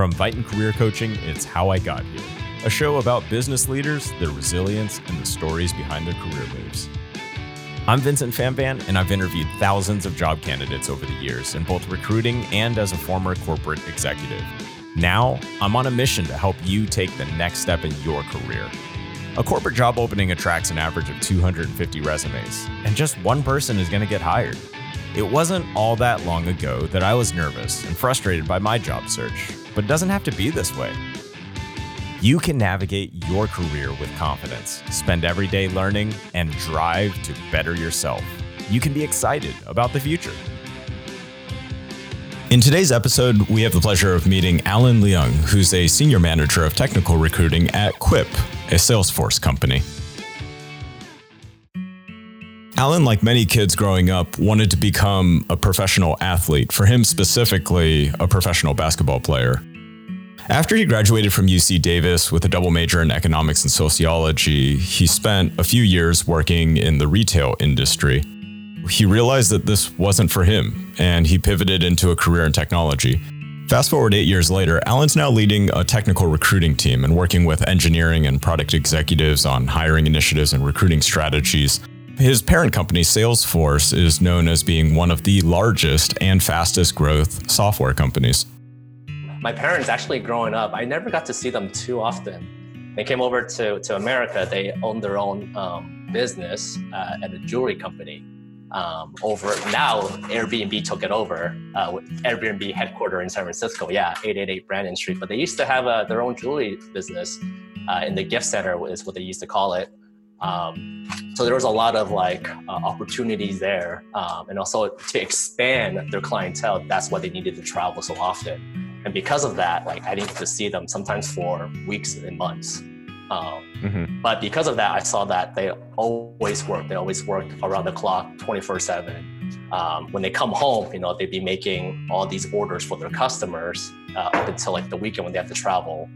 From Viton Career Coaching, it's How I Got Here, a show about business leaders, their resilience, and the stories behind their career moves. I'm Vincent Phamvan, and I've interviewed thousands of job candidates over the years in both recruiting and as a former corporate executive. Now, I'm on a mission to help you take the next step in your career. A corporate job opening attracts an average of 250 resumes, and just one person is going to get hired. It wasn't all that long ago that I was nervous and frustrated by my job search, but it doesn't have to be this way. You can navigate your career with confidence, spend every day learning, and drive to better yourself. You can be excited about the future. In today's episode, we have the pleasure of meeting Alan Leung, who's a senior manager of technical recruiting at Quip, a Salesforce company. Alan, like many kids growing up, wanted to become a professional athlete. For him specifically, a professional basketball player. After he graduated from UC Davis with a double major in economics and sociology, he spent a few years working in the retail industry. He realized that this wasn't for him, and he pivoted into a career in technology. Fast forward eight years later, Alan's now leading a technical recruiting team and working with engineering and product executives on hiring initiatives and recruiting strategies. His parent company, Salesforce, is known as being one of the largest and fastest growth software companies. My parents actually growing up, I never got to see them too often. They came over to, to America, they owned their own um, business uh, at a jewelry company. Um, over now, Airbnb took it over. Uh, Airbnb headquarters in San Francisco, yeah, 888 Brannan Street. But they used to have uh, their own jewelry business uh, in the gift center, is what they used to call it. Um, so there was a lot of like uh, opportunities there, um, and also to expand their clientele. That's why they needed to travel so often, and because of that, like I didn't get to see them sometimes for weeks and months. Um, mm-hmm. But because of that, I saw that they always worked. They always worked around the clock, twenty four seven. Um, when they come home, you know, they'd be making all these orders for their customers uh, up until like the weekend when they have to travel.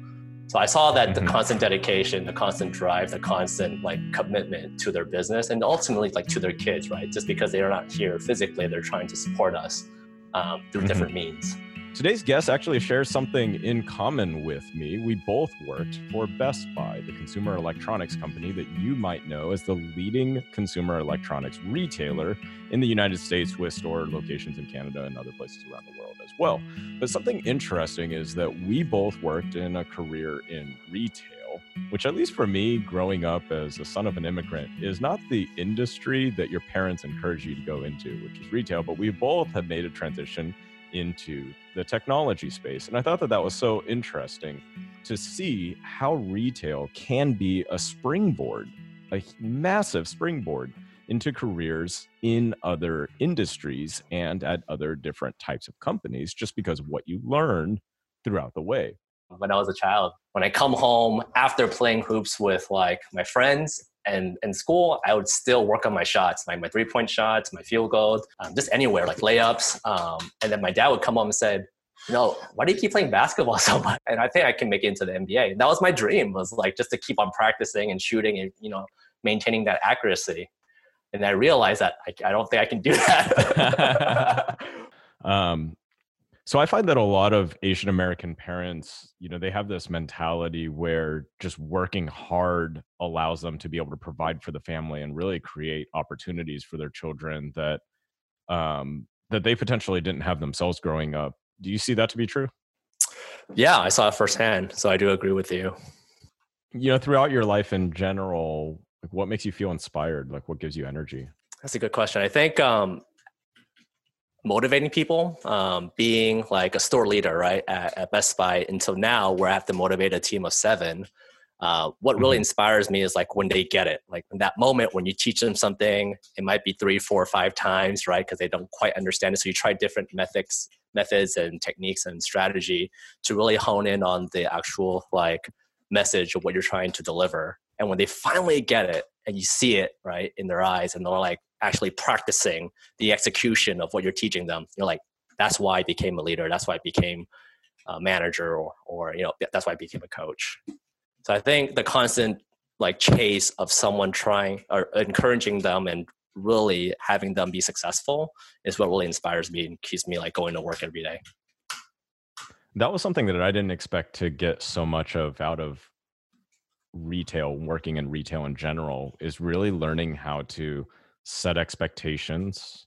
So I saw that mm-hmm. the constant dedication, the constant drive, the constant like commitment to their business, and ultimately like to their kids, right? Just because they are not here physically, they're trying to support us um, through mm-hmm. different means. Today's guest actually shares something in common with me. We both worked for Best Buy, the consumer electronics company that you might know as the leading consumer electronics retailer in the United States with store locations in Canada and other places around the world as well. But something interesting is that we both worked in a career in retail which at least for me growing up as a son of an immigrant is not the industry that your parents encourage you to go into which is retail but we both have made a transition into the technology space. And I thought that that was so interesting to see how retail can be a springboard, a massive springboard into careers in other industries and at other different types of companies just because of what you learn throughout the way. When I was a child, when I come home after playing hoops with like my friends and in school, I would still work on my shots, my, my three point shots, my field goals, um, just anywhere, like layups. Um, and then my dad would come home and said, no, why do you keep playing basketball so much? And I think I can make it into the NBA. And that was my dream was like just to keep on practicing and shooting and, you know, maintaining that accuracy. And I realized that I, I don't think I can do that. um, so I find that a lot of Asian American parents, you know, they have this mentality where just working hard allows them to be able to provide for the family and really create opportunities for their children that um, that they potentially didn't have themselves growing up. Do you see that to be true? Yeah, I saw it firsthand. So I do agree with you. You know, throughout your life in general, like what makes you feel inspired? Like what gives you energy? That's a good question. I think um, motivating people, um, being like a store leader, right, at, at, Best Buy until now, where I have to motivate a team of seven. Uh, what really mm-hmm. inspires me is like when they get it, like in that moment when you teach them something, it might be three, four, five times, right, because they don't quite understand it. So you try different methods, methods and techniques and strategy to really hone in on the actual like message of what you're trying to deliver. And when they finally get it, and you see it right in their eyes, and they're like, actually practicing the execution of what you're teaching them. You're like that's why i became a leader. That's why i became a manager or or you know that's why i became a coach. So i think the constant like chase of someone trying or encouraging them and really having them be successful is what really inspires me and keeps me like going to work every day. That was something that I didn't expect to get so much of out of retail, working in retail in general, is really learning how to set expectations,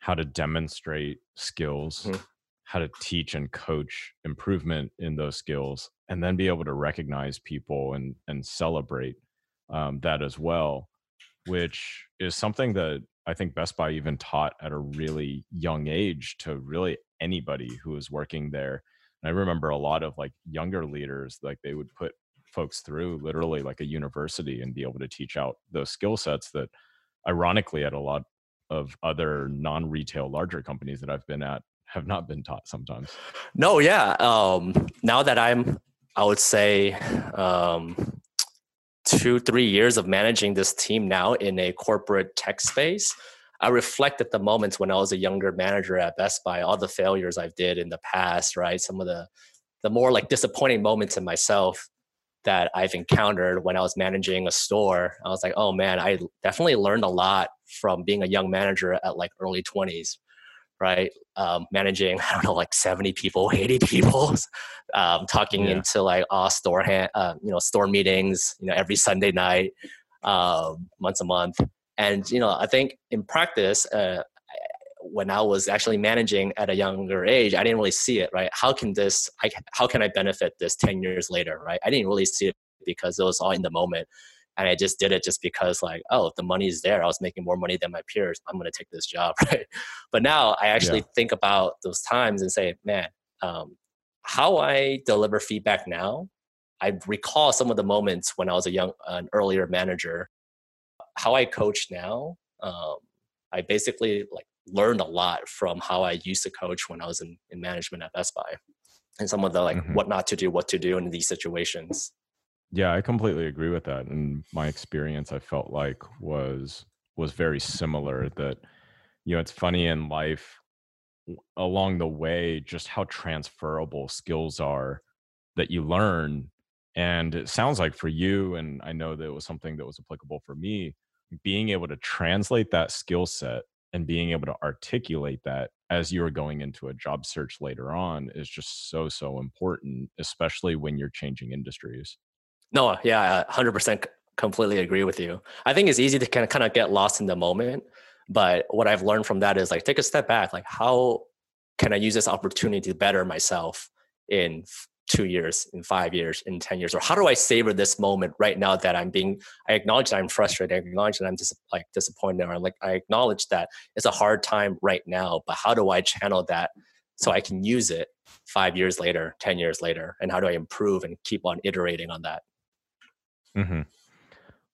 how to demonstrate skills, mm-hmm. how to teach and coach improvement in those skills, and then be able to recognize people and and celebrate um, that as well, which is something that I think Best Buy even taught at a really young age to really anybody who was working there. And I remember a lot of like younger leaders, like they would put folks through literally like a university and be able to teach out those skill sets that ironically at a lot of other non-retail larger companies that I've been at have not been taught sometimes. No, yeah. Um, now that I'm, I would say, um, two, three years of managing this team now in a corporate tech space, I reflect at the moments when I was a younger manager at Best Buy, all the failures I've did in the past, right? Some of the the more like disappointing moments in myself that I've encountered when I was managing a store. I was like, oh man, I definitely learned a lot from being a young manager at like early 20s right? Um, managing, I don't know, like 70 people, 80 people, um, talking yeah. into like all store, hand, uh, you know, store meetings, you know, every Sunday night, um, once a month. And, you know, I think in practice, uh, when I was actually managing at a younger age, I didn't really see it, right? How can this, I, how can I benefit this 10 years later, right? I didn't really see it because it was all in the moment and I just did it just because like oh the money is there I was making more money than my peers I'm gonna take this job right but now I actually yeah. think about those times and say man um, how I deliver feedback now I recall some of the moments when I was a young an earlier manager how I coach now um, I basically like learned a lot from how I used to coach when I was in, in management at Best Buy and some of the like mm-hmm. what not to do what to do in these situations yeah, I completely agree with that. And my experience, I felt like was was very similar. That you know, it's funny in life along the way just how transferable skills are that you learn. And it sounds like for you, and I know that it was something that was applicable for me, being able to translate that skill set and being able to articulate that as you are going into a job search later on is just so so important especially when you're changing industries no, yeah, hundred percent, completely agree with you. I think it's easy to kind of kind of get lost in the moment, but what I've learned from that is like take a step back. Like, how can I use this opportunity to better myself in two years, in five years, in ten years, or how do I savor this moment right now that I'm being? I acknowledge that I'm frustrated. I acknowledge that I'm dis- like disappointed, or like I acknowledge that it's a hard time right now. But how do I channel that so I can use it five years later, ten years later, and how do I improve and keep on iterating on that? Mm-hmm.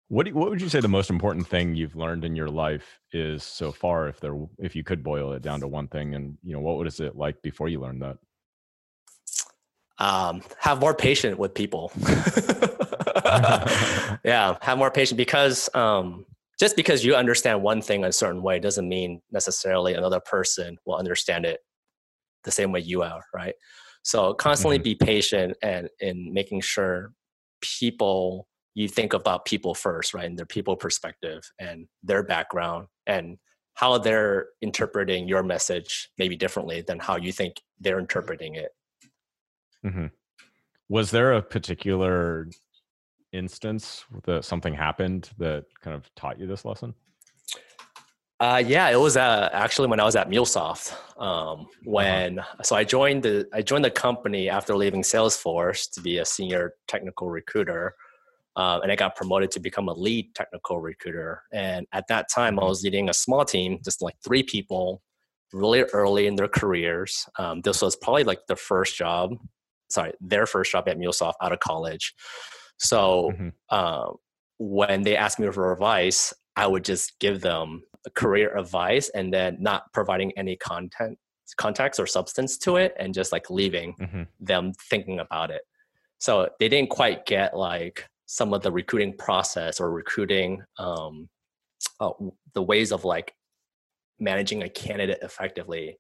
What do, what would you say the most important thing you've learned in your life is so far? If there, if you could boil it down to one thing, and you know, what was it like before you learned that? Um, have more patience with people. yeah, have more patience because um, just because you understand one thing a certain way doesn't mean necessarily another person will understand it the same way you are, right? So constantly mm-hmm. be patient and in making sure people you think about people first, right? And their people perspective and their background and how they're interpreting your message maybe differently than how you think they're interpreting it. Mm-hmm. Was there a particular instance that something happened that kind of taught you this lesson? Uh, yeah, it was uh, actually when I was at MuleSoft. Um, uh-huh. when uh-huh. so I joined the I joined the company after leaving Salesforce to be a senior technical recruiter, uh, and I got promoted to become a lead technical recruiter. And at that time, I mm-hmm. was leading a small team, just like three people, really early in their careers. Um, this was probably like their first job, sorry, their first job at MuleSoft out of college. So mm-hmm. uh, when they asked me for advice, I would just give them career advice and then not providing any content context or substance to it and just like leaving mm-hmm. them thinking about it so they didn't quite get like some of the recruiting process or recruiting um, uh, the ways of like managing a candidate effectively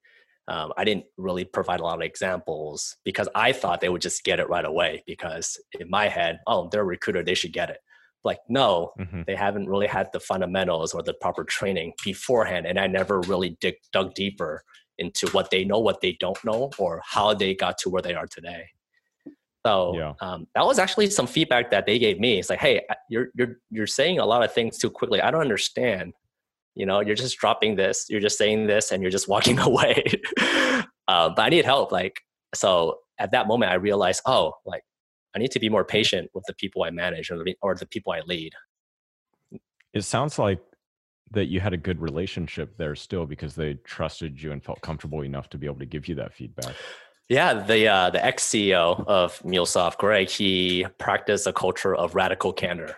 um, i didn't really provide a lot of examples because i thought they would just get it right away because in my head oh they're a recruiter they should get it like no mm-hmm. they haven't really had the fundamentals or the proper training beforehand and i never really dig, dug deeper into what they know, what they don't know, or how they got to where they are today. So yeah. um, that was actually some feedback that they gave me. It's like, hey, you're you're you're saying a lot of things too quickly. I don't understand. You know, you're just dropping this, you're just saying this, and you're just walking away. uh, but I need help. Like, so at that moment, I realized, oh, like I need to be more patient with the people I manage or the, or the people I lead. It sounds like that you had a good relationship there still because they trusted you and felt comfortable enough to be able to give you that feedback. Yeah, the uh, the ex CEO of MuleSoft, Greg, he practiced a culture of radical candor.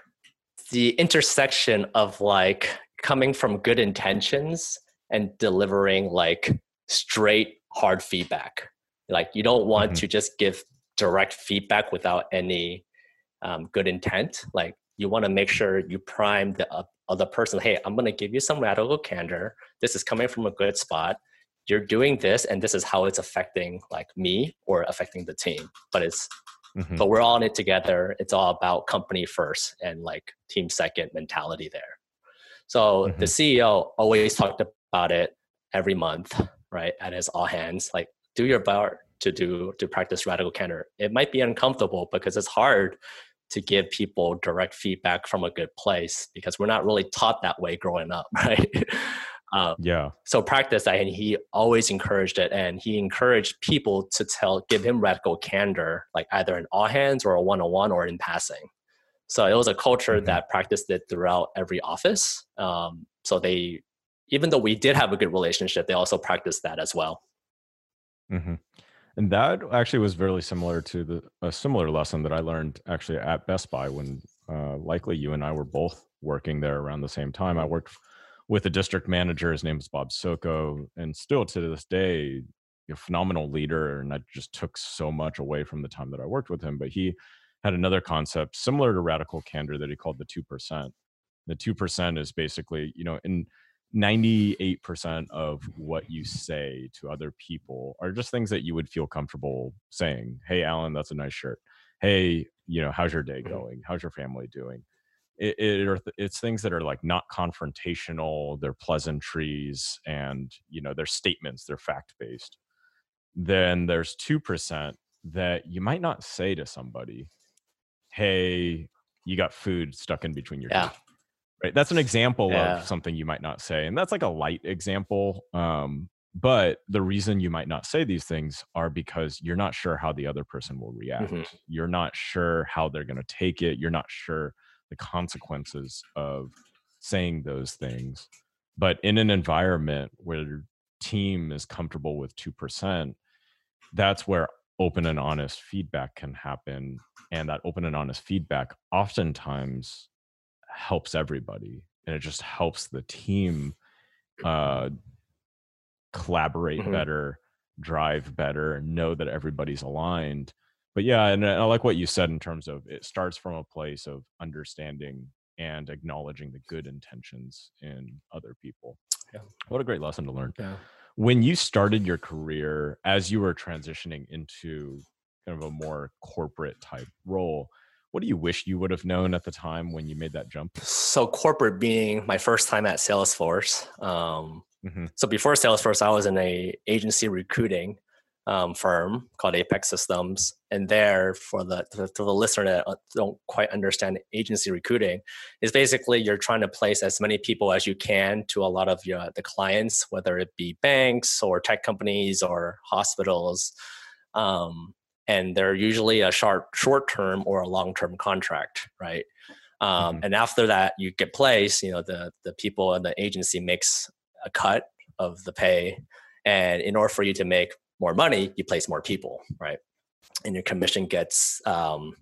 The intersection of like coming from good intentions and delivering like straight hard feedback. Like you don't want mm-hmm. to just give direct feedback without any um, good intent. Like you want to make sure you prime the other person. Hey, I'm going to give you some radical candor. This is coming from a good spot. You're doing this, and this is how it's affecting like me or affecting the team. But it's mm-hmm. but we're all in it together. It's all about company first and like team second mentality there. So mm-hmm. the CEO always talked about it every month, right? At his all hands, like do your part to do to practice radical candor. It might be uncomfortable because it's hard to give people direct feedback from a good place because we're not really taught that way growing up, right? Um, yeah. So practice that, and he always encouraged it, and he encouraged people to tell, give him radical candor, like either in all hands or a one-on-one or in passing. So it was a culture mm-hmm. that practiced it throughout every office. Um, so they, even though we did have a good relationship, they also practiced that as well. Mm-hmm. And that actually was very similar to the a similar lesson that I learned actually at Best Buy when uh, likely you and I were both working there around the same time. I worked with a district manager. His name is Bob Soko, and still to this day, a phenomenal leader. And I just took so much away from the time that I worked with him. But he had another concept similar to radical candor that he called the two percent. The two percent is basically, you know, in 98% of what you say to other people are just things that you would feel comfortable saying. Hey, Alan, that's a nice shirt. Hey, you know, how's your day mm-hmm. going? How's your family doing? It, it, it's things that are like not confrontational, they're pleasantries, and, you know, they're statements, they're fact based. Then there's 2% that you might not say to somebody, hey, you got food stuck in between your yeah. teeth right that's an example yeah. of something you might not say and that's like a light example um, but the reason you might not say these things are because you're not sure how the other person will react mm-hmm. you're not sure how they're going to take it you're not sure the consequences of saying those things but in an environment where your team is comfortable with 2% that's where open and honest feedback can happen and that open and honest feedback oftentimes helps everybody and it just helps the team uh, collaborate mm-hmm. better drive better know that everybody's aligned. But yeah and i like what you said in terms of it starts from a place of understanding and acknowledging the good intentions in other people. Yeah. What a great lesson to learn. Yeah when you started your career as you were transitioning into kind of a more corporate type role what do you wish you would have known at the time when you made that jump? So corporate being my first time at Salesforce. Um, mm-hmm. So before Salesforce, I was in a agency recruiting um, firm called Apex Systems, and there, for the to, to the listener that uh, don't quite understand agency recruiting, is basically you're trying to place as many people as you can to a lot of your the clients, whether it be banks or tech companies or hospitals. Um, and they're usually a short short term or a long term contract, right? Um, mm-hmm. And after that, you get placed. You know, the the people in the agency makes a cut of the pay, and in order for you to make more money, you place more people, right? And your commission gets um,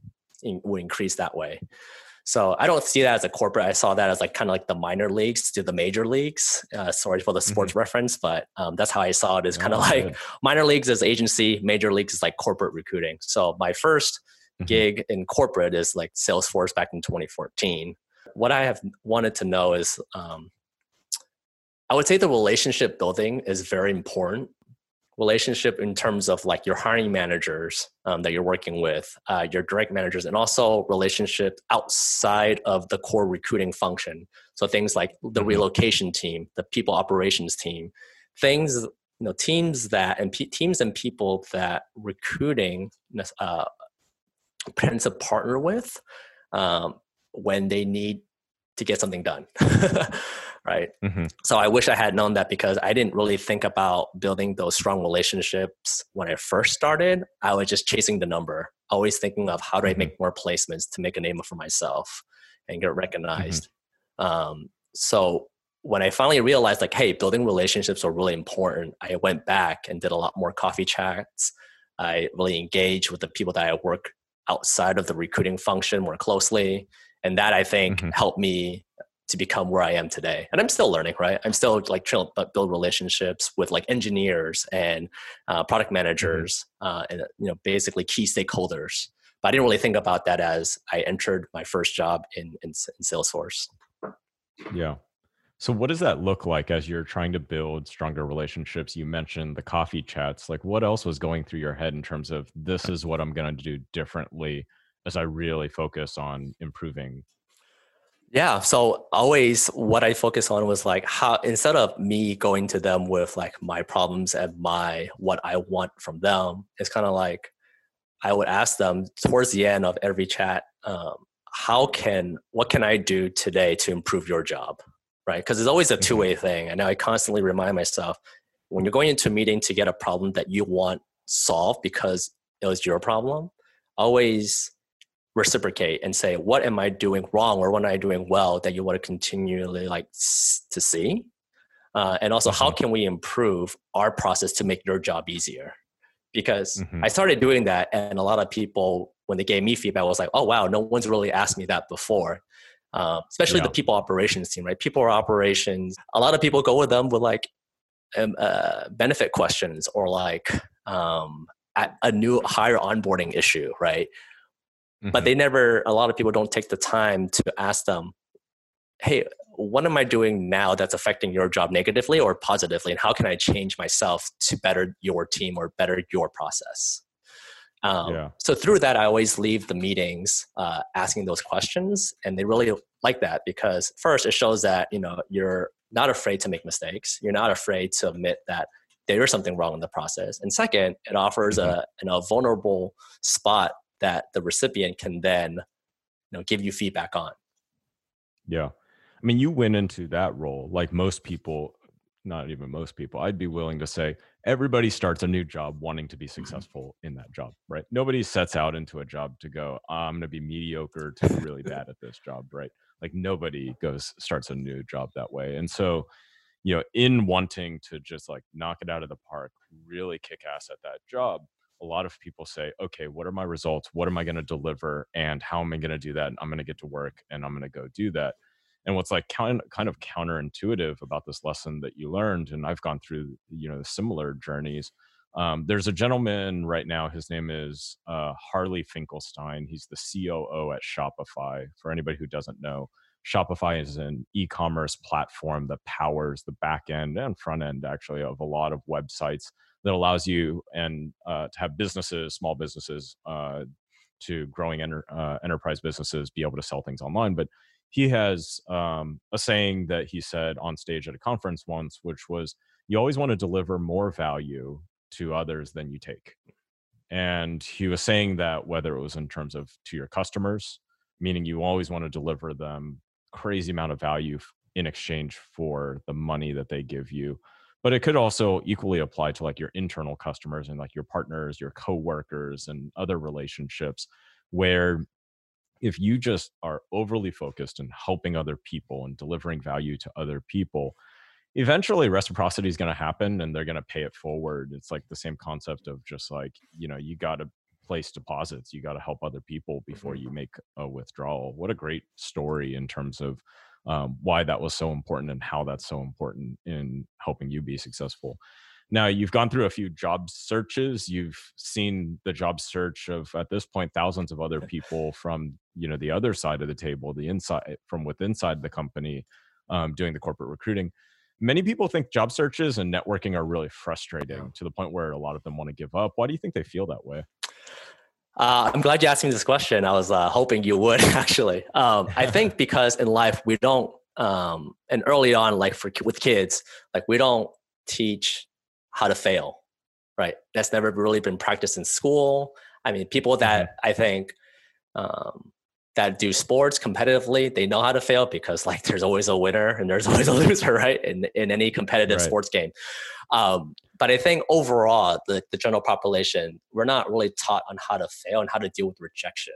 in, will increase that way. So I don't see that as a corporate. I saw that as like kind of like the minor leagues to the major leagues. Uh, sorry for the sports mm-hmm. reference, but um, that's how I saw it. Is kind of oh, like minor leagues as agency, major leagues is like corporate recruiting. So my 1st mm-hmm. gig in corporate is like Salesforce back in 2014. What I have wanted to know is, um, I would say the relationship building is very important relationship in terms of like your hiring managers um, that you're working with, uh, your direct managers, and also relationship outside of the core recruiting function. So things like the mm-hmm. relocation team, the people operations team, things you know teams that and teams and people that recruiting uh, tends to partner with um, when they need to get something done right mm-hmm. so i wish i had known that because i didn't really think about building those strong relationships when i first started i was just chasing the number always thinking of how do i mm-hmm. make more placements to make a name for myself and get recognized mm-hmm. um, so when i finally realized like hey building relationships are really important i went back and did a lot more coffee chats i really engaged with the people that i work outside of the recruiting function more closely and that i think mm-hmm. helped me to become where i am today and i'm still learning right i'm still like trying to build relationships with like engineers and uh, product mm-hmm. managers mm-hmm. uh, and you know basically key stakeholders but i didn't really think about that as i entered my first job in, in, in salesforce yeah so what does that look like as you're trying to build stronger relationships? You mentioned the coffee chats. Like what else was going through your head in terms of this is what I'm going to do differently as I really focus on improving? Yeah, so always what I focus on was like how instead of me going to them with like my problems and my what I want from them, it's kind of like I would ask them towards the end of every chat, um, how can what can I do today to improve your job? right? Because it's always a two way mm-hmm. thing. And I constantly remind myself when you're going into a meeting to get a problem that you want solved because it was your problem, always reciprocate and say, what am I doing wrong or what am I doing well that you want to continually like to see? Uh, and also, how mm-hmm. can we improve our process to make your job easier? Because mm-hmm. I started doing that, and a lot of people, when they gave me feedback, was like, "Oh wow, no one's really asked me that before." uh, especially yeah. the people operations team, right? People operations. A lot of people go with them with like um, uh, benefit questions or like um, a new higher onboarding issue, right? Mm-hmm. But they never. A lot of people don't take the time to ask them, "Hey, what am I doing now that's affecting your job negatively or positively, and how can I change myself to better your team or better your process?" Um, yeah. So through that, I always leave the meetings uh, asking those questions, and they really like that because first, it shows that you know you're not afraid to make mistakes. You're not afraid to admit that there is something wrong in the process. And second, it offers mm-hmm. a, a vulnerable spot that the recipient can then you know give you feedback on. Yeah. I mean, you went into that role like most people not even most people, I'd be willing to say everybody starts a new job wanting to be mm-hmm. successful in that job, right? Nobody sets out into a job to go, I'm going to be mediocre to really bad at this job, right? Like nobody goes starts a new job that way. And so, you know, in wanting to just like knock it out of the park, really kick ass at that job, a lot of people say, okay, what are my results? What am I going to deliver? And how am I going to do that? And I'm going to get to work and I'm going to go do that and what's like kind of counterintuitive about this lesson that you learned and i've gone through you know similar journeys um, there's a gentleman right now his name is uh, harley finkelstein he's the coo at shopify for anybody who doesn't know shopify is an e-commerce platform that powers the back end and front end actually of a lot of websites that allows you and uh, to have businesses small businesses uh, to growing enter, uh, enterprise businesses be able to sell things online but he has um, a saying that he said on stage at a conference once, which was, "You always want to deliver more value to others than you take." And he was saying that whether it was in terms of to your customers, meaning you always want to deliver them crazy amount of value in exchange for the money that they give you but it could also equally apply to like your internal customers and like your partners your coworkers and other relationships where if you just are overly focused on helping other people and delivering value to other people, eventually reciprocity is going to happen and they're going to pay it forward. It's like the same concept of just like, you know, you got to place deposits, you got to help other people before mm-hmm. you make a withdrawal. What a great story in terms of um, why that was so important and how that's so important in helping you be successful. Now you've gone through a few job searches. You've seen the job search of at this point thousands of other people from you know the other side of the table, the inside from within inside the company, um, doing the corporate recruiting. Many people think job searches and networking are really frustrating yeah. to the point where a lot of them want to give up. Why do you think they feel that way? Uh, I'm glad you asked me this question. I was uh, hoping you would actually. Um, I think because in life we don't, um, and early on, like for with kids, like we don't teach how to fail, right? That's never really been practiced in school. I mean, people that mm-hmm. I think um, that do sports competitively, they know how to fail because like there's always a winner and there's always a loser, right? In in any competitive right. sports game. Um, but I think overall, the, the general population, we're not really taught on how to fail and how to deal with rejection.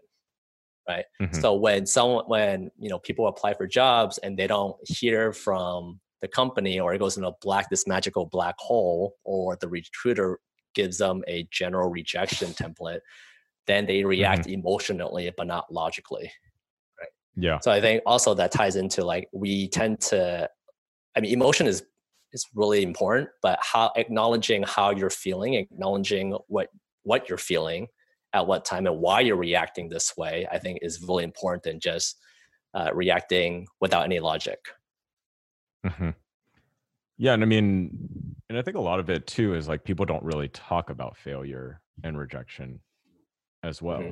Right. Mm-hmm. So when someone when you know people apply for jobs and they don't hear from the company or it goes in a black this magical black hole or the recruiter gives them a general rejection template then they react mm-hmm. emotionally but not logically right yeah so i think also that ties into like we tend to i mean emotion is is really important but how acknowledging how you're feeling acknowledging what what you're feeling at what time and why you're reacting this way i think is really important than just uh, reacting without any logic mm-hmm. yeah and i mean and i think a lot of it too is like people don't really talk about failure and rejection as well. Mm-hmm.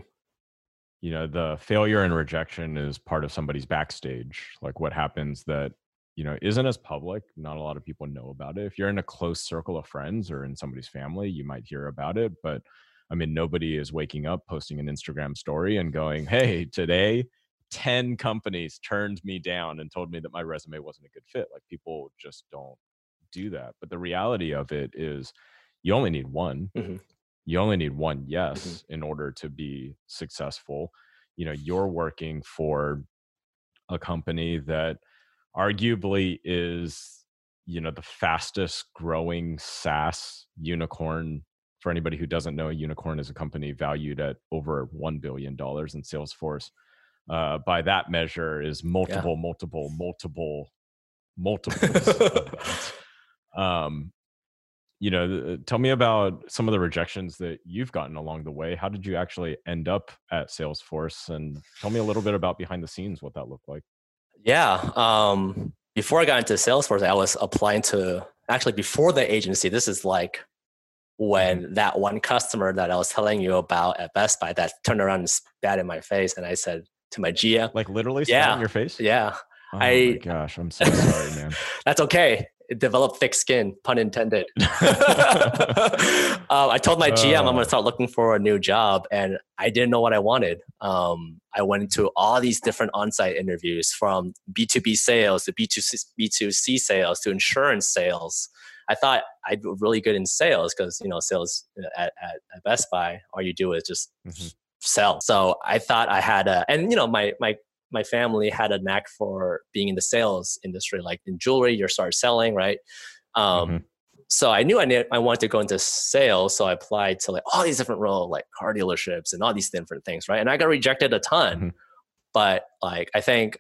You know, the failure and rejection is part of somebody's backstage. Like what happens that, you know, isn't as public. Not a lot of people know about it. If you're in a close circle of friends or in somebody's family, you might hear about it. But I mean, nobody is waking up, posting an Instagram story and going, hey, today, 10 companies turned me down and told me that my resume wasn't a good fit. Like people just don't do that. But the reality of it is you only need one. Mm-hmm you only need one mm-hmm. yes mm-hmm. in order to be successful you know you're working for a company that arguably is you know the fastest growing SaaS unicorn for anybody who doesn't know a unicorn is a company valued at over 1 billion dollars in salesforce. Uh, by that measure is multiple yeah. multiple multiple multiples um, you know uh, tell me about some of the rejections that you've gotten along the way. How did you actually end up at salesforce? And tell me a little bit about behind the scenes what that looked like yeah um, before i got into salesforce i was applying to actually before the agency this is like when mm-hmm. that one customer that i was telling you about at best buy that turned around and spat in my face and i said to my gm like literally yeah, in your face yeah Oh I, my gosh, I'm so sorry, man. that's okay develop thick skin, pun intended. um, I told my GM I'm going to start looking for a new job, and I didn't know what I wanted. Um, I went into all these different on-site interviews, from B2B sales to B2C, B2C sales to insurance sales. I thought I'd be really good in sales because you know sales at, at, at, Best Buy, all you do is just mm-hmm. sell. So I thought I had a, and you know my my my family had a knack for being in the sales industry, like in jewelry, you start selling, right? Um, mm-hmm. So I knew I, knew I wanted to go into sales, so I applied to like all these different roles, like car dealerships and all these different things, right? And I got rejected a ton, mm-hmm. but like I think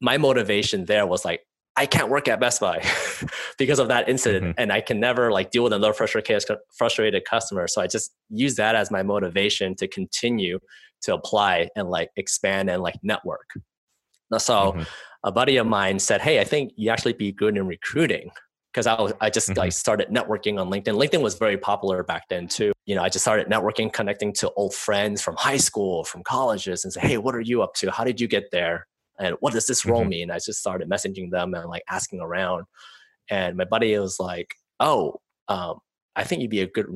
my motivation there was like I can't work at Best Buy because of that incident, mm-hmm. and I can never like deal with another frustrated frustrated customer. So I just use that as my motivation to continue to apply and like expand and like network. So mm-hmm. a buddy of mine said, "Hey, I think you actually be good in recruiting." Because I was, I just mm-hmm. like started networking on LinkedIn. LinkedIn was very popular back then too. You know, I just started networking, connecting to old friends from high school, from colleges, and say, "Hey, what are you up to? How did you get there? And what does this role mm-hmm. mean?" I just started messaging them and like asking around. And my buddy was like, "Oh, um, I think you'd be a good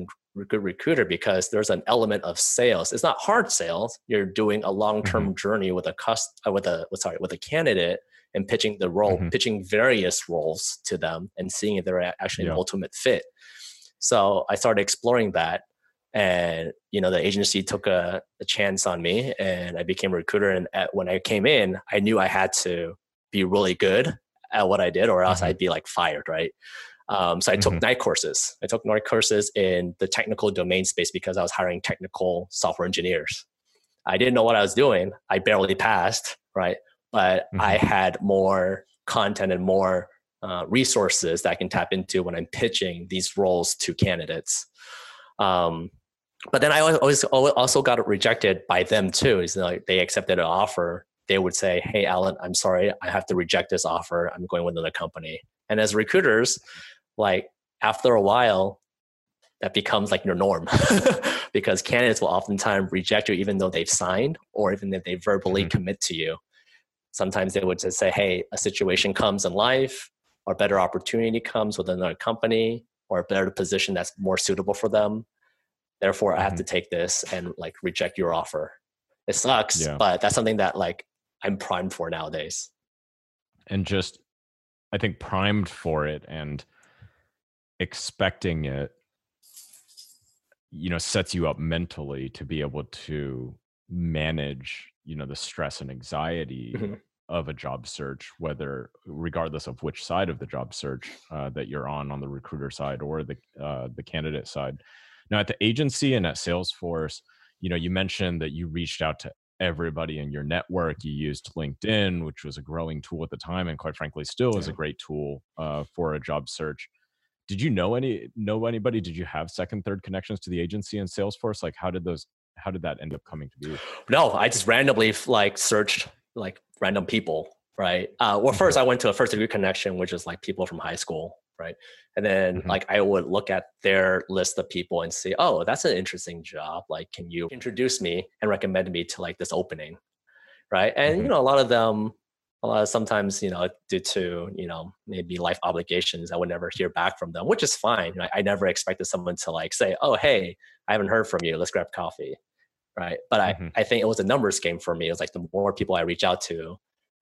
good recruiter because there's an element of sales. It's not hard sales. You're doing a long-term mm-hmm. journey with a cust uh, with a sorry with a candidate and pitching the role, mm-hmm. pitching various roles to them and seeing if they're actually yeah. an ultimate fit. So I started exploring that, and you know the agency took a, a chance on me, and I became a recruiter. And at, when I came in, I knew I had to be really good at what I did, or else mm-hmm. I'd be like fired, right? Um, so I took mm-hmm. night courses. I took night courses in the technical domain space because I was hiring technical software engineers. I didn't know what I was doing. I barely passed, right? But mm-hmm. I had more content and more uh, resources that I can tap into when I'm pitching these roles to candidates. Um, but then I always, always also got rejected by them too. Is like they accepted an offer. They would say, "Hey, Alan, I'm sorry, I have to reject this offer. I'm going with another company." And as recruiters, like after a while that becomes like your norm because candidates will oftentimes reject you even though they've signed or even if they verbally mm-hmm. commit to you sometimes they would just say hey a situation comes in life or better opportunity comes with another company or a better position that's more suitable for them. Therefore, I have to take this and like reject your offer. It sucks, Yeah. but that's something that like I'm primed for nowadays. and just i think primed for it and expecting it you know sets you up mentally to be able to manage you know the stress and anxiety Mhm. of a job search whether regardless of which side of the job search uh, that you're on on the recruiter side or the uh, the candidate side. Now at the agency and at salesforce you know you mentioned that you reached out to everybody in your network. You used linkedin which was a growing tool at the time and quite frankly still is a great tool uh, for a job search did you know any know anybody did you have second third connections to the agency and salesforce like how did those how did that end up coming to be No, I just randomly like searched like random people, right? Uh, well, first I went to a first degree connection, which is like people from high school, right? And then Mhm. like I would look at their list of people and say, oh, that's an interesting job. Like, can you introduce me and recommend me to like this opening, right? And Mhm. you know, a lot of them, a lot of sometimes you know due to you know maybe life obligations, I would never hear back from them, which is fine. I, I never expected someone to like say, oh, hey, I haven't heard from you. Let's grab coffee right? But Mhm. I, I think it was a numbers game for me. It was like the more people I reach out to,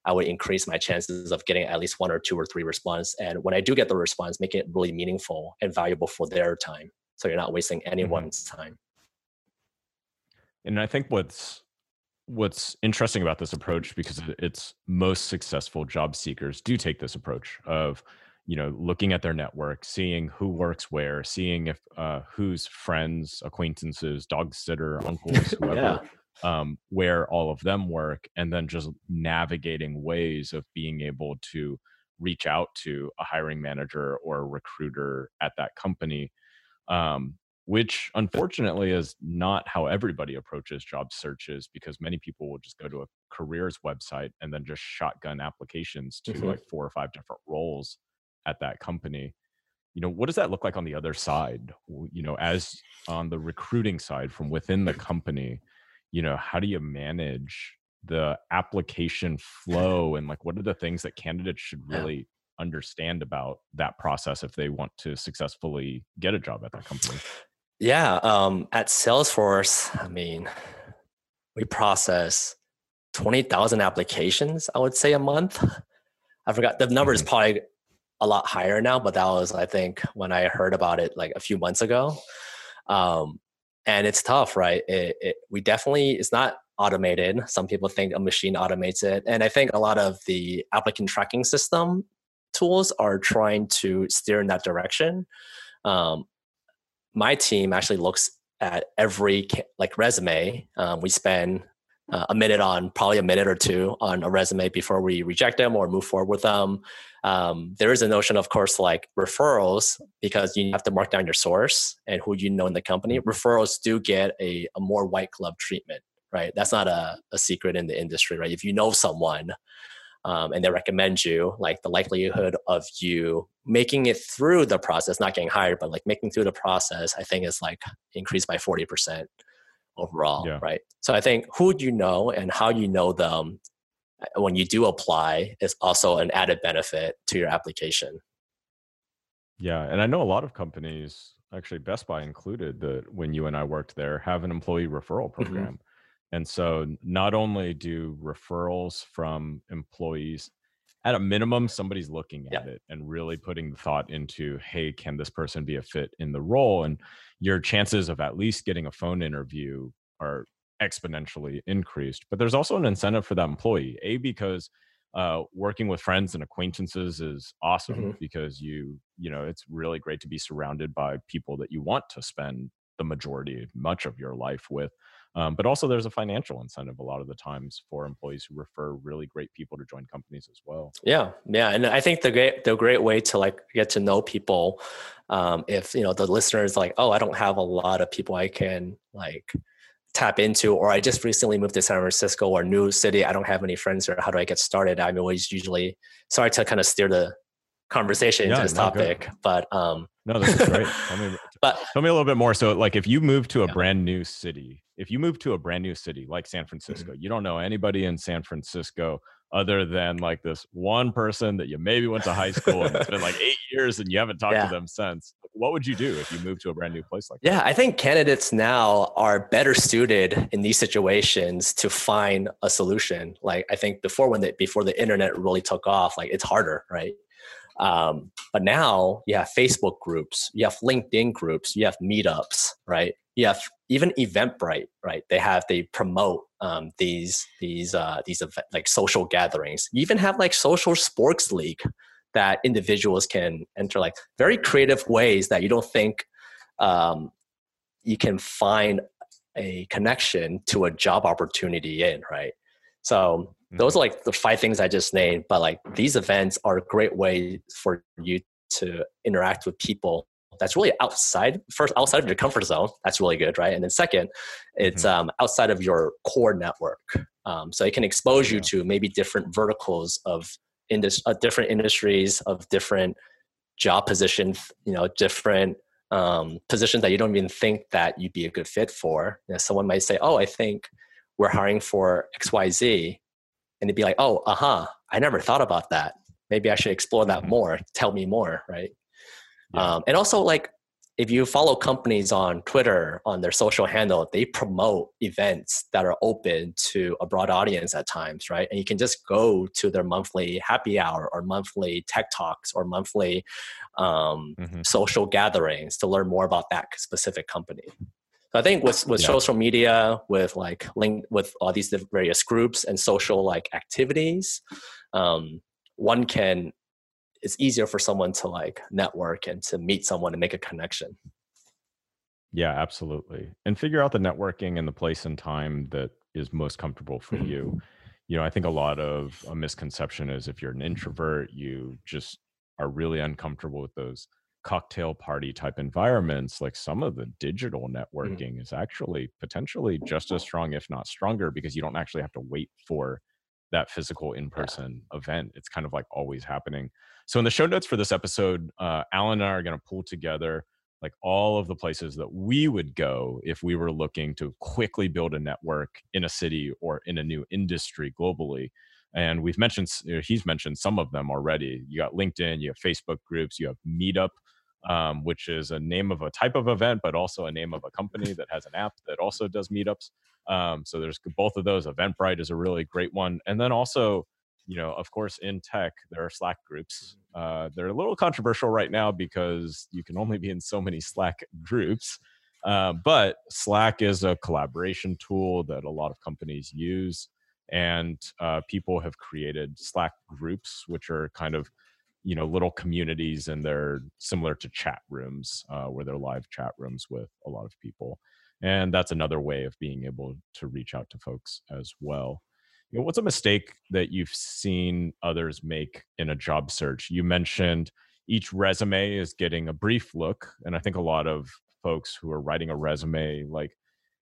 I would increase my chances of getting at least one or two or three response. And when I do get the response, make it really meaningful and valuable for their time. So you're not wasting anyone's time. and i think what's what's interesting about this approach because it's most successful job seekers do take this approach of you know looking at their network seeing who works where seeing if uh, whose friends acquaintances dog sitter uncles whoever um, where all of them work and then just navigating ways of being able to reach out to a hiring manager or a recruiter at that company. Um, which unfortunately is not how everybody approaches job searches because many people will just go to a careers website and then just shotgun applications to Mhm. like four or five different roles at that company. You know what does that look like on the other side? You know as on the recruiting side from within the company you know how do you manage the application flow and like what are the things that candidates should really understand about that process if they want to successfully get a job at that company Yeah. Um, at Salesforce, I mean, we process 20,000 applications, I would say a month. I forgot the number is Mhm. probably a lot higher now, but that was, I think, when I heard about it like a few months ago. Um, and it's tough, right? It, it, we definitely, it's not automated. Some people think a machine automates it. And I think a lot of the applicant tracking system tools are trying to steer in that direction. Um, my team actually looks at every like resume. Um, we spend uh, a minute on probably a minute or two on a resume before we reject them or move forward with them. Um, there is a notion, of course, like referrals because you have to mark down your source and who you know in the company. Referrals do get a, a more white glove treatment, right? That's not a, a secret in the industry, right? If you know someone um, and they recommend you, like the likelihood of you making it through the process, not getting hired, but like making through the process, I think is like increased by 40% overall, Yeah. right? So I think who you know and how you know them uh, when you do apply is also an added benefit to your application. Yeah, and I know a lot of companies, actually Best Buy included, that when you and I worked there, have an employee referral program. And so not only do referrals from employees at a minimum somebody's looking Yeah. at it and really putting the thought into hey can this person be a fit in the role? And your chances of at least getting a phone interview are exponentially increased. But there's also an incentive for that employee a because uh, working with friends and acquaintances is awesome because you you know it's really great to be surrounded by people that you want to spend the majority much of your life with um, but also there's a financial incentive a lot of the times for employees who refer really great people to join companies as well Yeah, yeah, and I think the great the great way to like get to know people, um, if you know the listener is like, oh, I don't have a lot of people I can like tap into, or I just recently moved to San Francisco or new city, I don't have any friends here. How do I get started? I'm always usually sorry to kind of steer the conversation Yeah, into this no, good. topic, but um, no this is great tell me but Tell me a little bit more. So, like, if you move to a Yeah. brand new city, if you move to a brand new city like San Francisco, you don't know anybody in San Francisco other than like this one person that you maybe went to high school and it's been like eight years and you haven't talked Yeah. to them since. what would you do if you moved to a brand new place like yeah, that? Yeah, I think candidates now are better suited in these situations to find a solution. Like I think before when the before the internet really took off, like it's harder, right? Um, but now you have Facebook groups, you have LinkedIn groups, you have meetups, right? Have even Eventbrite, right? They have they promote um, these these uh, these event, like social gatherings. You even have like social sports league that individuals can enter, like very creative ways that you don't think um, you can find a connection to a job opportunity in, right? So those are mm-hmm. like the five things I just named, but like these events are a great way for you to interact with people that's really outside first outside of your comfort zone that's really good right and then second it's mm-hmm. um, outside of your core network um, so it can expose you to maybe different verticals of indus- uh, different industries of different job positions you know different um, positions that you don't even think that you'd be a good fit for you know, someone might say oh i think we're hiring for xyz and they'd be like, oh, uh huh, I never thought about that. Maybe I should explore that mm-hmm. more. Tell me more, right? Yeah. Um, and also, like, if you follow companies on Twitter, on their social handle, they promote events that are open to a broad audience at times, right? And you can just go to their monthly happy hour or monthly tech talks or monthly um, mm-hmm. social gatherings to learn more about that specific company. So I think with with yeah. social media, with like link with all these various groups and social like activities, um, one can it's easier for someone to like network and to meet someone and make a connection. Yeah, absolutely. And figure out the networking and the place and time that is most comfortable for you. You know, I think a lot of a misconception is if you're an introvert, you just are really uncomfortable with those cocktail party type environments like some of the digital mm-hmm. networking mm-hmm. is actually potentially just as strong if not stronger because you don't actually have to wait for that physical in-person yeah. event it's kind of like always happening so in the show notes for this episode uh, alan and i are going to pull together like all of the places that we would go if we were looking to quickly build a network in a city or in a new industry globally and we've mentioned he's mentioned some of them already you got linkedin you have facebook groups you have meetup um, which is a name of a type of event, but also a name of a company that has an app that also does meetups. Um, so there's both of those. Eventbrite is a really great one, and then also, you know, of course, in tech there are Slack groups. Uh, they're a little controversial right now because you can only be in so many Slack groups. Uh, but Slack is a collaboration tool that a lot of companies use, and uh, people have created Slack groups, which are kind of you know little communities and they're similar to chat rooms uh, where they're live chat rooms with a lot of people and that's another way of being able to reach out to folks as well you know, what's a mistake that you've seen others make in a job search? You mentioned each resume is getting a brief look and i think a lot of folks who are writing a resume like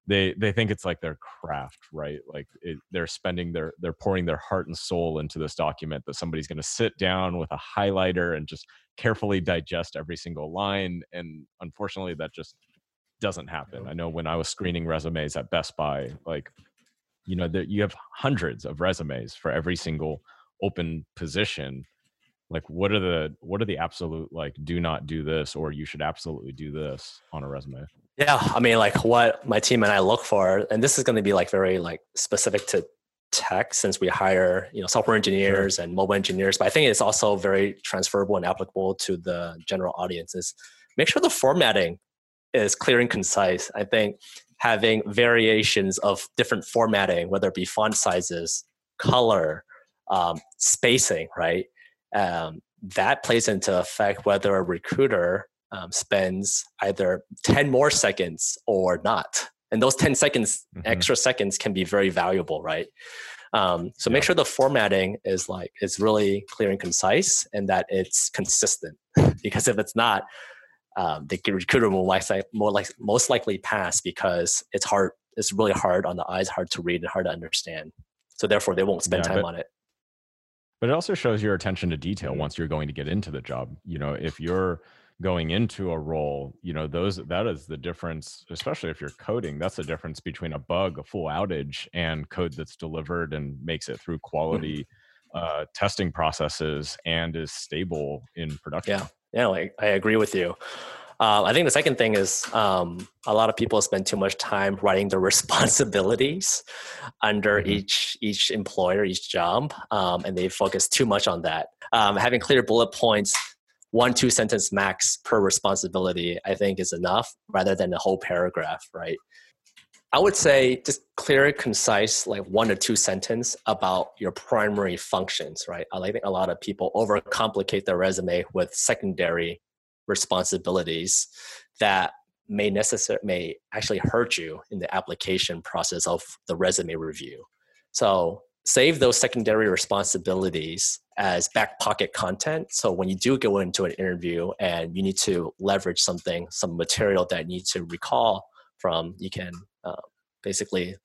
they they think it's like their craft right? Like it, they're spending their they're pouring their heart and soul into this document that somebody's going to sit down with a highlighter and just carefully digest every single line and unfortunately that just doesn't happen. I know when i was screening resumes at best buy like you know that you have hundreds of resumes for every single open position. Like what are the what are the absolute like do not do this or you should absolutely do this on a resume? Yeah, I mean, like what my team and I look for, and this is going to be like very like specific to tech since we hire you know software engineers sure. and mobile engineers but i think it's also very transferable and applicable to the general audiences. Make sure the formatting is clear and concise. I think having variations of different formatting whether it be font sizes color um, spacing right um, that plays into effect whether a recruiter um, spends either 10 more seconds or not. And those 10 seconds, mm-hmm. extra seconds can be very valuable, right? Um, so yeah. make sure the formatting is like is really clear and concise and that it's consistent. because if it's not, um, the recruiter will likely, more like most likely pass because it's hard. It's really hard on the eyes, hard to read, and hard to understand. So therefore, they won't spend yeah, time but, on it. But it also shows your attention to detail mm-hmm. once you're going to get into the job. You know, if you're going into a role you know those that is the difference especially if you're coding that's the difference between a bug a full outage and code that's delivered and makes it through mm-hmm. quality uh, testing processes and is stable in production yeah yeah like i agree with you Uh, I think the second thing is um, a lot of people spend too much time writing the responsibilities under mm-hmm. each each employer, each job, um, and they focus too much on that. Um, having clear bullet points, one two sentence max per responsibility, I think is enough, rather than a whole paragraph, right? I would say just clear, concise, like one or two sentence about your primary functions, right? I think a lot of people overcomplicate their resume with secondary responsibilities that may necessarily may actually hurt you in the application process of the resume review. So save those secondary responsibilities as back pocket content. So when you do go into an interview and you need to leverage something, some material that you need to recall from, you can uh, basically,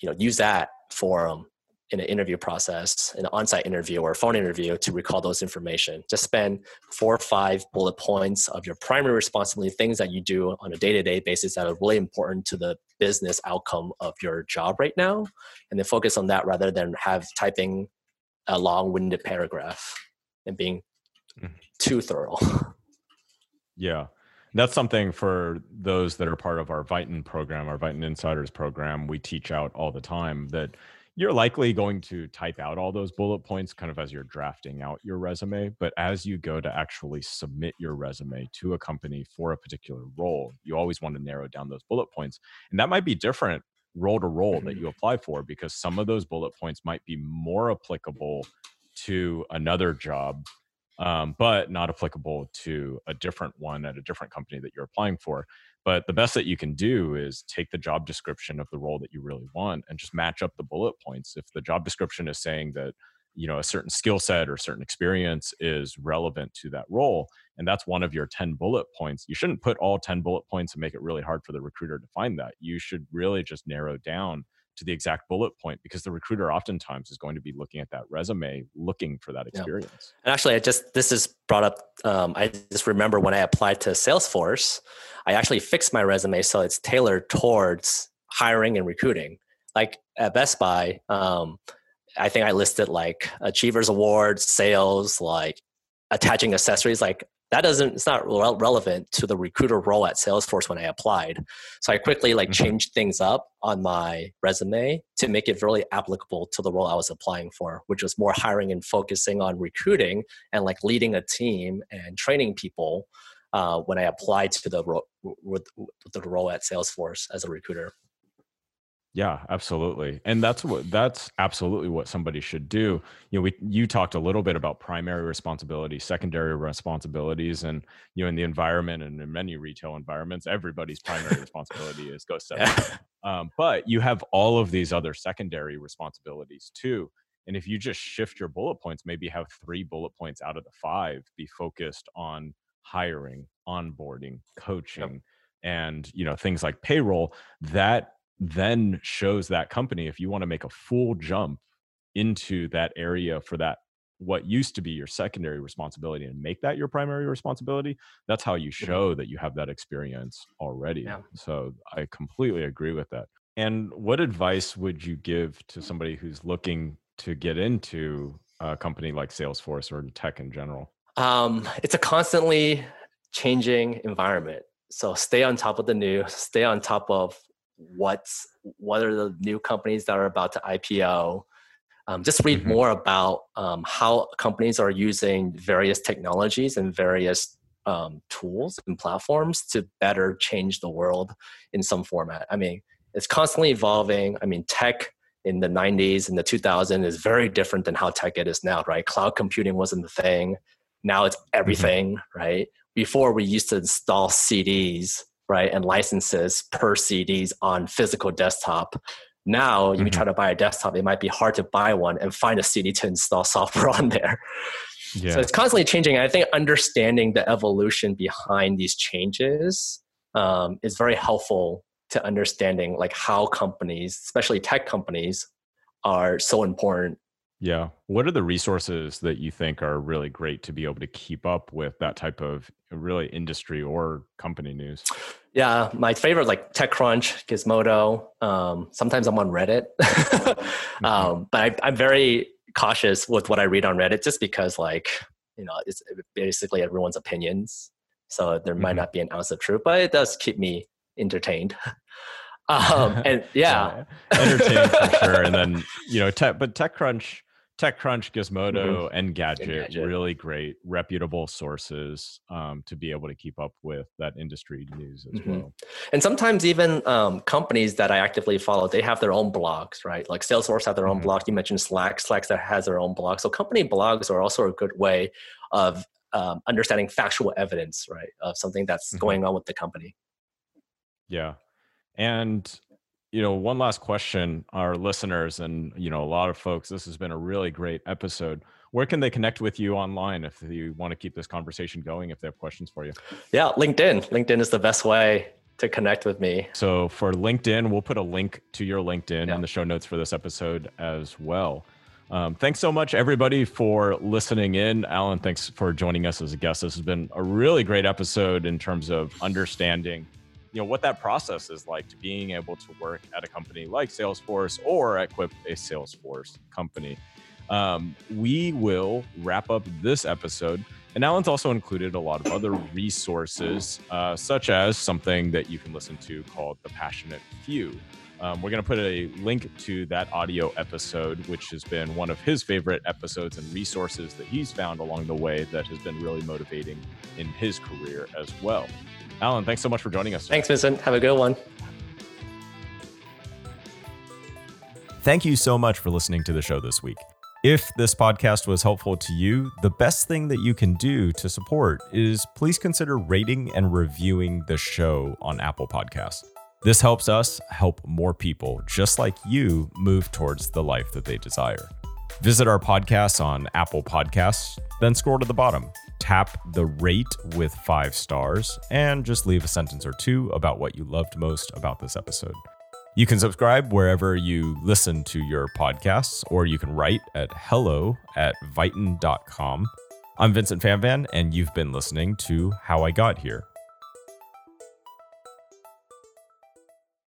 you know, use that for um, in an interview process, an on-site interview or a phone interview to recall those information. Just spend four or five bullet points of your primary responsibility, things that you do on a day-to-day basis that are really important to the business outcome of your job right now, and then focus on that rather than have typing a long-winded paragraph and being mm-hmm. too thorough. Yeah. That's something for those that are part of our Vyten program, our Vyten Insiders program. We teach out all the time that you're likely going to type out all those bullet points kind of as you're drafting out your resume. But as you go to actually submit your resume to a company for a particular role, you always want to narrow down those bullet points. And that might be different role to role that mm-hmm. you apply for because some of those bullet points might be more applicable to another job um, but not applicable to a different one at a different company that you're applying for but the best that you can do is take the job description of the role that you really want and just match up the bullet points. If the job description is saying that, you know, a certain skill set or certain experience is relevant to that role, and that's one of your 10 bullet points, you shouldn't put all 10 bullet points and make it really hard for the recruiter to find that. You should really just narrow down to the exact bullet point because the recruiter oftentimes is going to be looking at that resume looking for that experience yeah. and actually i just this is brought up um, i just remember when i applied to salesforce i actually fixed my resume so it's tailored towards hiring and recruiting like at best buy um, i think i listed like achievers awards sales like attaching accessories like that doesn't it's not relevant to the recruiter role at salesforce when i applied so i quickly like mm-hmm. changed things up on my resume to make it really applicable to the role i was applying for which was more hiring and focusing on recruiting and like leading a team and training people uh, when i applied to the with the role at salesforce as a recruiter yeah, absolutely. And that's what that's absolutely what somebody should do. You know, we you talked a little bit about primary responsibilities, secondary responsibilities, and you know, in the environment and in many retail environments, everybody's primary responsibility is go set. sell. Um, but you have all of these other secondary responsibilities too. And if you just shift your bullet points, maybe have three bullet points out of the five be focused on hiring, onboarding, coaching, yep. and you know, things like payroll, that then shows that company if you want to make a full jump into that area for that what used to be your secondary responsibility and make that your primary responsibility that's how you mm-hmm. show that you have that experience already yeah. so i completely agree with that and what advice would you give to somebody who's looking to get into a company like salesforce or tech in general um, it's a constantly changing environment so stay on top of the new stay on top of what's what are the new companies that are about to IPO. Um, just read mm-hmm. more about um, how companies are using various technologies and various um, tools and platforms to better change the world in some format. I mean, it's constantly evolving. I mean, tech in the 90s and the 2000s is very different than how tech it is now, right? Cloud computing wasn't the thing. Now it's mm-hmm. everything, mm-hmm. right? Before we used to install CDs right, and licenses per CDs on physical desktop. Now, mm-hmm. you try to buy a desktop, it might be hard to buy one and find a CD to install software on there. Yeah. So it's constantly changing. I think understanding the evolution behind these changes um, is very helpful to understanding like how companies, especially tech companies, are so important yeah. What are the resources that you think are really great to be able to keep up with that type of really industry or company news? Yeah, my favorite like TechCrunch, Gizmodo. Um, sometimes I'm on Reddit, mm-hmm. um, but I, am very cautious with what I read on Reddit just because like you know it's basically everyone's opinions. So there might mm-hmm. not be an ounce of truth, but it does keep me entertained. um, and yeah, yeah. entertained for sure. And then you know, tech, but TechCrunch TechCrunch, Gizmodo, mm-hmm. Engadget, Engadget, really great, reputable sources um, to be able to keep up with that industry news as mm-hmm. well. And sometimes even um, companies that I actively follow, they have their own blogs, right? Like Salesforce have their own mm-hmm. blog. You mentioned Slack, Slack that has their own blog. So company blogs are also a good way of um, understanding factual evidence, right, of something that's mm-hmm. going on with the company. Yeah, and you know, one last question, our listeners and you know a lot of folks. This has been a really great episode. Where can they connect with you online if you want to keep this conversation going? If they have questions for you, yeah, LinkedIn. LinkedIn is the best way to connect with me. So for LinkedIn, we'll put a link to your LinkedIn yeah. in the show notes for this episode as well. Um, thanks so much, everybody, for listening in. Alan, thanks for joining us as a guest. This has been a really great episode in terms of understanding you know what that process is like to being able to work at a company like Salesforce or equip a Salesforce company. Um, we will wrap up this episode. And Alan's also included a lot of other resources, uh, such as something that you can listen to called The Passionate Few. Um, we're going to put a link to that audio episode, which has been one of his favorite episodes and resources that he's found along the way that has been really motivating in his career as well. Alan, thanks so much for joining us. Thanks, Vincent. Have a good one. Thank you so much for listening to the show this week. If this podcast was helpful to you, the best thing that you can do to support is please consider rating and reviewing the show on Apple Podcasts. This helps us help more people just like you move towards the life that they desire. Visit our podcasts on Apple Podcasts, then scroll to the bottom tap the rate with five stars and just leave a sentence or two about what you loved most about this episode. You can subscribe wherever you listen to your podcasts, or you can write at hello at vyten.com. I'm Vincent Phamvan, and you've been listening to How I Got Here.